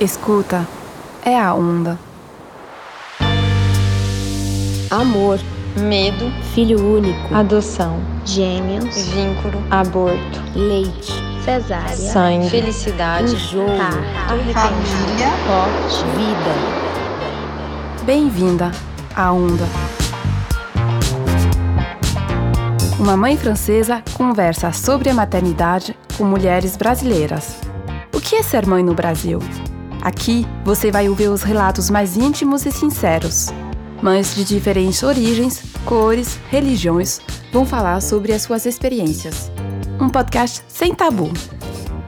Escuta, é a onda. Amor, medo, filho único, adoção, gêmeos, vínculo, aborto, leite, cesárea, sangue, felicidade, enjoo, família, morte, vida. Bem-vinda à onda. Uma mãe francesa conversa sobre a maternidade com mulheres brasileiras. O que é ser mãe no Brasil? Aqui você vai ouvir os relatos mais íntimos e sinceros. Mães de diferentes origens, cores, religiões vão falar sobre as suas experiências. Um podcast sem tabu.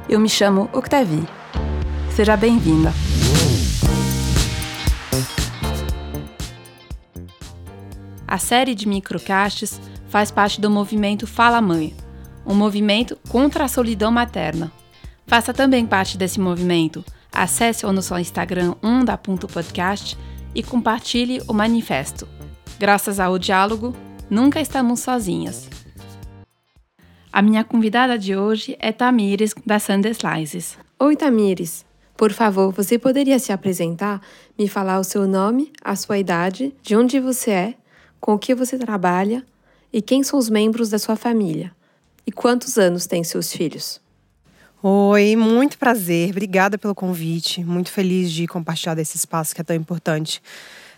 Eu me chamo Octavie. Seja bem-vinda. A série de microcasts faz parte do movimento Fala Mãe, um movimento contra a solidão materna. Faça também parte desse movimento. Acesse o nosso Instagram onda.podcast e compartilhe o manifesto. Graças ao diálogo, nunca estamos sozinhas. A minha convidada de hoje é Tamires, da Sunday Slices. Oi, Tamires. Por favor, você poderia se apresentar, me falar o seu nome, a sua idade, de onde você é, com o que você trabalha e quem são os membros da sua família? E quantos anos têm seus filhos? Oi, muito prazer. Obrigada pelo convite. Muito feliz de compartilhar desse espaço que é tão importante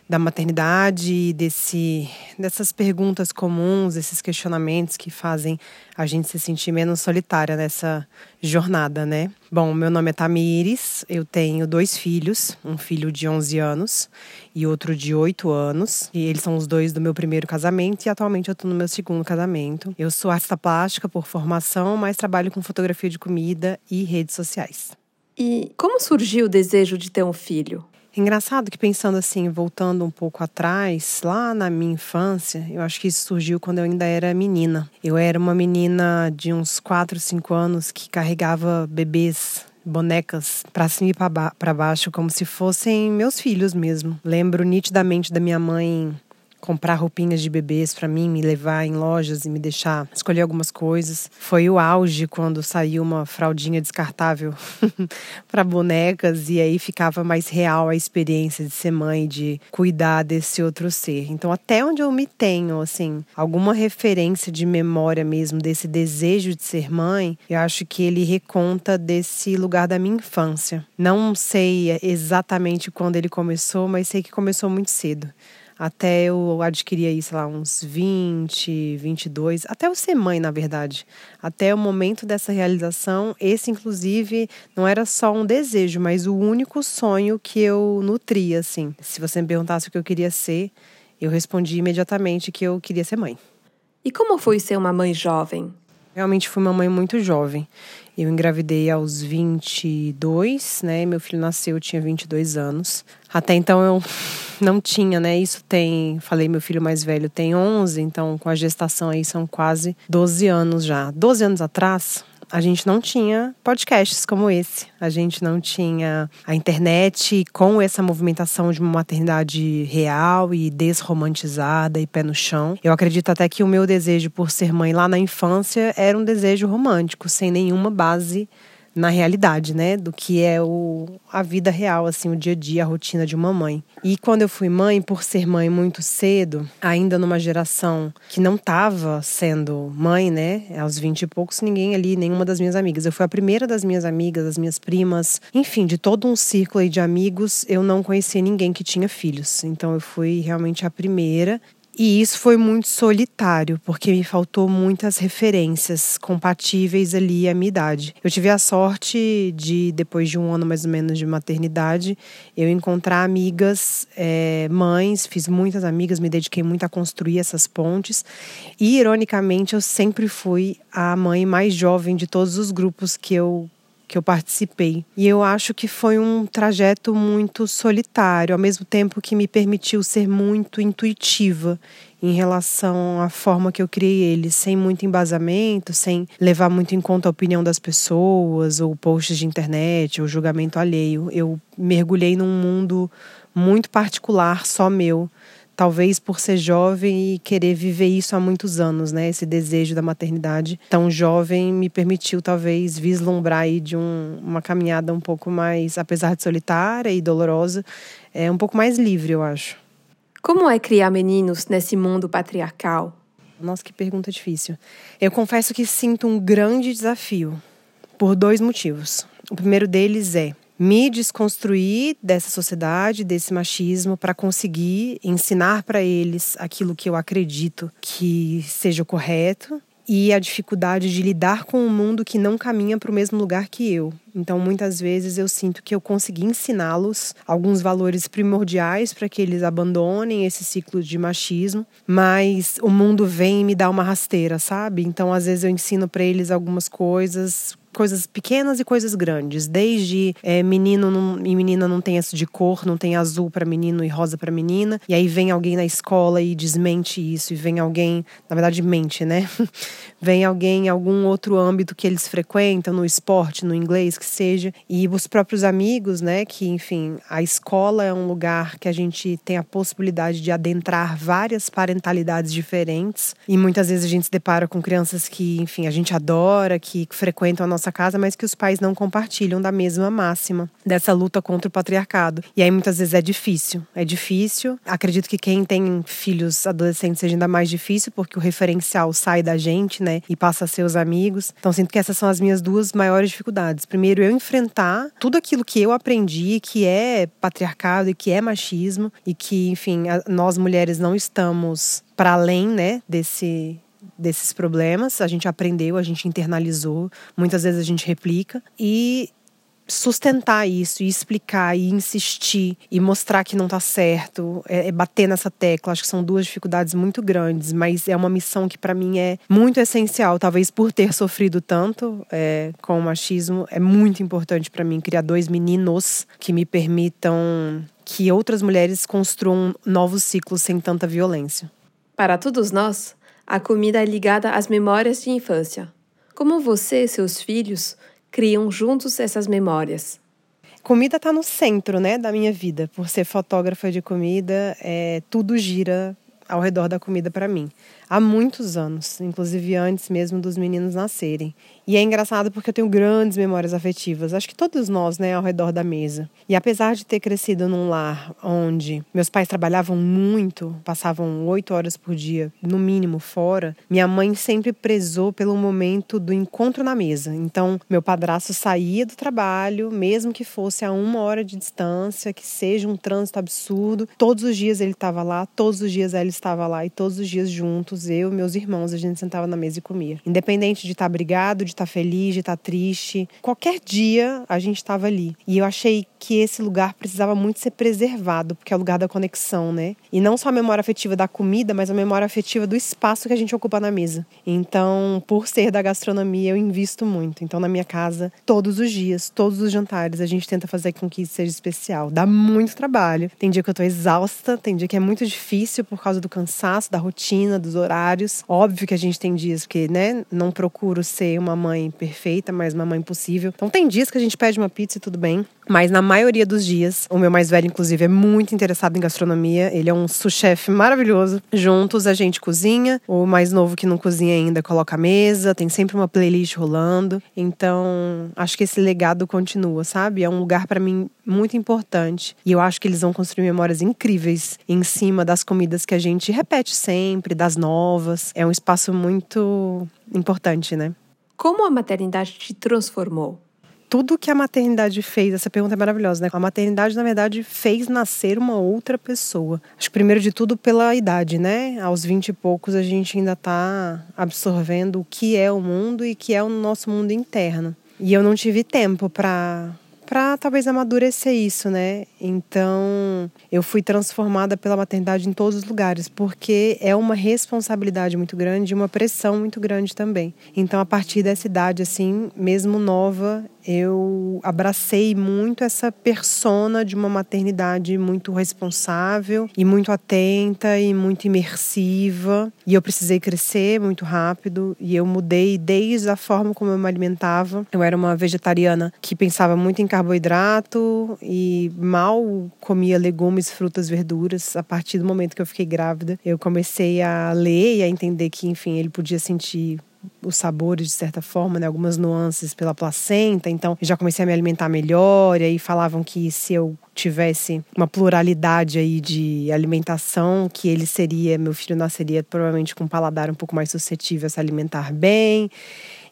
da maternidade, desse, dessas perguntas comuns, esses questionamentos que fazem a gente se sentir menos solitária nessa jornada, né? Bom, meu nome é Tamires, eu tenho dois filhos, um filho de 11 anos e outro de 8 anos. E eles são os dois do meu primeiro casamento e atualmente eu estou no meu segundo casamento. Eu sou artista plástica por formação, mas trabalho com fotografia de comida e redes sociais. E como surgiu o desejo de ter um filho? Engraçado que pensando assim, voltando um pouco atrás, lá na minha infância, eu acho que isso surgiu quando eu ainda era menina. Eu era uma menina de uns 4, 5 anos que carregava bebês bonecas para cima e para baixo como se fossem meus filhos mesmo. Lembro nitidamente da minha mãe comprar roupinhas de bebês para mim, me levar em lojas e me deixar escolher algumas coisas. Foi o auge quando saiu uma fraldinha descartável para bonecas e aí ficava mais real a experiência de ser mãe, de cuidar desse outro ser. Então, até onde eu me tenho, assim, alguma referência de memória mesmo desse desejo de ser mãe, eu acho que ele reconta desse lugar da minha infância. Não sei exatamente quando ele começou, mas sei que começou muito cedo até eu adquirir aí, sei lá, uns 20, 22, até eu ser mãe, na verdade. Até o momento dessa realização, esse inclusive não era só um desejo, mas o único sonho que eu nutria, assim. Se você me perguntasse o que eu queria ser, eu respondi imediatamente que eu queria ser mãe. E como foi ser uma mãe jovem? Realmente fui uma mãe muito jovem. Eu engravidei aos 22, né? Meu filho nasceu, eu tinha 22 anos. Até então eu não tinha, né? Isso tem, falei, meu filho mais velho tem 11, então com a gestação aí são quase 12 anos já. 12 anos atrás, a gente não tinha podcasts como esse. A gente não tinha a internet com essa movimentação de uma maternidade real e desromantizada e pé no chão. Eu acredito até que o meu desejo por ser mãe lá na infância era um desejo romântico, sem nenhuma base na realidade, né, do que é o, a vida real, assim, o dia a dia, a rotina de uma mãe. E quando eu fui mãe, por ser mãe muito cedo, ainda numa geração que não estava sendo mãe, né, aos 20 e poucos, ninguém ali, nenhuma das minhas amigas. Eu fui a primeira das minhas amigas, das minhas primas, enfim, de todo um círculo aí de amigos, eu não conhecia ninguém que tinha filhos. Então eu fui realmente a primeira e isso foi muito solitário, porque me faltou muitas referências compatíveis ali à minha idade. Eu tive a sorte de, depois de um ano mais ou menos de maternidade, eu encontrar amigas, é, mães, fiz muitas amigas, me dediquei muito a construir essas pontes. E, ironicamente, eu sempre fui a mãe mais jovem de todos os grupos que eu que eu participei. E eu acho que foi um trajeto muito solitário, ao mesmo tempo que me permitiu ser muito intuitiva em relação à forma que eu criei ele, sem muito embasamento, sem levar muito em conta a opinião das pessoas, ou posts de internet, ou julgamento alheio. Eu mergulhei num mundo muito particular, só meu talvez por ser jovem e querer viver isso há muitos anos, né? Esse desejo da maternidade tão jovem me permitiu talvez vislumbrar aí de um, uma caminhada um pouco mais, apesar de solitária e dolorosa, é um pouco mais livre, eu acho. Como é criar meninos nesse mundo patriarcal? Nossa, que pergunta difícil. Eu confesso que sinto um grande desafio por dois motivos. O primeiro deles é me desconstruir dessa sociedade, desse machismo, para conseguir ensinar para eles aquilo que eu acredito que seja o correto e a dificuldade de lidar com um mundo que não caminha para o mesmo lugar que eu. Então, muitas vezes eu sinto que eu consegui ensiná-los alguns valores primordiais para que eles abandonem esse ciclo de machismo, mas o mundo vem e me dá uma rasteira, sabe? Então, às vezes eu ensino para eles algumas coisas coisas pequenas e coisas grandes, desde é, menino não, e menina não tem esse de cor, não tem azul para menino e rosa para menina, e aí vem alguém na escola e desmente isso, e vem alguém, na verdade mente, né? vem alguém em algum outro âmbito que eles frequentam, no esporte, no inglês, que seja, e os próprios amigos, né? Que enfim, a escola é um lugar que a gente tem a possibilidade de adentrar várias parentalidades diferentes, e muitas vezes a gente se depara com crianças que, enfim, a gente adora, que frequentam a nossa nossa casa, mas que os pais não compartilham da mesma máxima dessa luta contra o patriarcado. E aí muitas vezes é difícil. É difícil. Acredito que quem tem filhos adolescentes seja ainda mais difícil, porque o referencial sai da gente, né? E passa a ser os amigos. Então sinto que essas são as minhas duas maiores dificuldades. Primeiro, eu enfrentar tudo aquilo que eu aprendi, que é patriarcado e que é machismo, e que, enfim, nós mulheres não estamos para além, né, desse desses problemas, a gente aprendeu, a gente internalizou, muitas vezes a gente replica e sustentar isso e explicar e insistir e mostrar que não está certo, é, é, bater nessa tecla. Acho que são duas dificuldades muito grandes, mas é uma missão que para mim é muito essencial. Talvez por ter sofrido tanto é, com o machismo, é muito importante para mim criar dois meninos que me permitam que outras mulheres construam novos ciclos sem tanta violência. Para todos nós, a comida é ligada às memórias de infância. Como você e seus filhos criam juntos essas memórias? Comida está no centro, né, da minha vida. Por ser fotógrafa de comida, é, tudo gira ao redor da comida para mim há muitos anos, inclusive antes mesmo dos meninos nascerem. E é engraçado porque eu tenho grandes memórias afetivas, acho que todos nós, né, ao redor da mesa. E apesar de ter crescido num lar onde meus pais trabalhavam muito, passavam oito horas por dia, no mínimo, fora, minha mãe sempre prezou pelo momento do encontro na mesa. Então, meu padrasto saía do trabalho, mesmo que fosse a uma hora de distância, que seja um trânsito absurdo, todos os dias ele estava lá, todos os dias ela estava lá e todos os dias juntos eu e meus irmãos, a gente sentava na mesa e comia. Independente de estar tá brigado, de estar tá feliz, de estar tá triste, qualquer dia a gente estava ali. E eu achei que esse lugar precisava muito ser preservado, porque é o lugar da conexão, né? E não só a memória afetiva da comida, mas a memória afetiva do espaço que a gente ocupa na mesa. Então, por ser da gastronomia, eu invisto muito. Então, na minha casa, todos os dias, todos os jantares, a gente tenta fazer com que isso seja especial. Dá muito trabalho. Tem dia que eu tô exausta, tem dia que é muito difícil por causa do cansaço, da rotina, dos horários horários. Óbvio que a gente tem dias que, né, não procuro ser uma mãe perfeita, mas uma mãe possível. Então tem dias que a gente pede uma pizza e tudo bem. Mas na maioria dos dias, o meu mais velho, inclusive, é muito interessado em gastronomia. Ele é um sous-chefe maravilhoso. Juntos a gente cozinha. O mais novo que não cozinha ainda coloca a mesa. Tem sempre uma playlist rolando. Então, acho que esse legado continua, sabe? É um lugar para mim muito importante. E eu acho que eles vão construir memórias incríveis em cima das comidas que a gente repete sempre, das novas. É um espaço muito importante, né? Como a maternidade te transformou? tudo que a maternidade fez, essa pergunta é maravilhosa, né? A maternidade, na verdade, fez nascer uma outra pessoa. Acho que primeiro de tudo pela idade, né? Aos vinte e poucos a gente ainda está absorvendo o que é o mundo e que é o nosso mundo interno. E eu não tive tempo para para talvez amadurecer isso, né? Então, eu fui transformada pela maternidade em todos os lugares, porque é uma responsabilidade muito grande e uma pressão muito grande também. Então, a partir dessa idade, assim, mesmo nova, eu abracei muito essa persona de uma maternidade muito responsável e muito atenta e muito imersiva. E eu precisei crescer muito rápido e eu mudei desde a forma como eu me alimentava. Eu era uma vegetariana que pensava muito em carboidrato e mal comia legumes, frutas, verduras. A partir do momento que eu fiquei grávida, eu comecei a ler e a entender que, enfim, ele podia sentir os sabores de certa forma, né, algumas nuances pela placenta. Então, já comecei a me alimentar melhor e aí falavam que se eu tivesse uma pluralidade aí de alimentação, que ele seria, meu filho nasceria provavelmente com um paladar um pouco mais suscetível a se alimentar bem.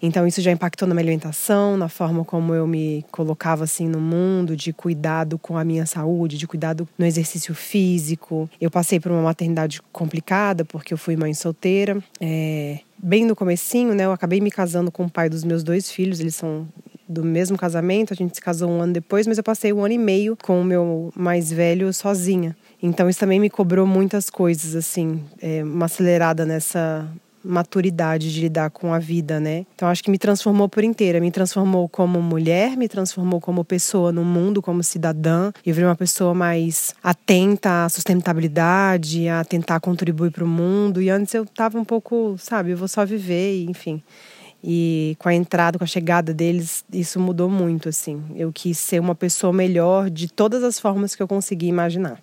Então isso já impactou na minha alimentação, na forma como eu me colocava assim no mundo, de cuidado com a minha saúde, de cuidado no exercício físico. Eu passei por uma maternidade complicada porque eu fui mãe solteira. É, bem no comecinho, né? Eu acabei me casando com o pai dos meus dois filhos. Eles são do mesmo casamento, a gente se casou um ano depois, mas eu passei um ano e meio com o meu mais velho sozinha. Então isso também me cobrou muitas coisas, assim, é, uma acelerada nessa maturidade de lidar com a vida, né? Então acho que me transformou por inteira, me transformou como mulher, me transformou como pessoa no mundo, como cidadã. Eu virei uma pessoa mais atenta à sustentabilidade, a tentar contribuir para o mundo. E antes eu tava um pouco, sabe, eu vou só viver, enfim. E com a entrada, com a chegada deles, isso mudou muito, assim. Eu quis ser uma pessoa melhor de todas as formas que eu consegui imaginar.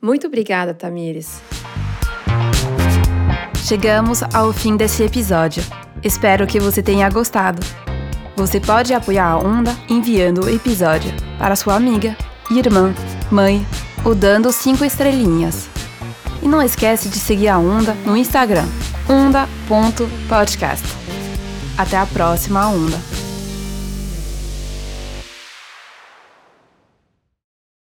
Muito obrigada, Tamires. Chegamos ao fim desse episódio. Espero que você tenha gostado. Você pode apoiar a Onda enviando o episódio para sua amiga, irmã, mãe ou dando cinco estrelinhas. E não esquece de seguir a Onda no Instagram, onda.podcast. Até a próxima Onda!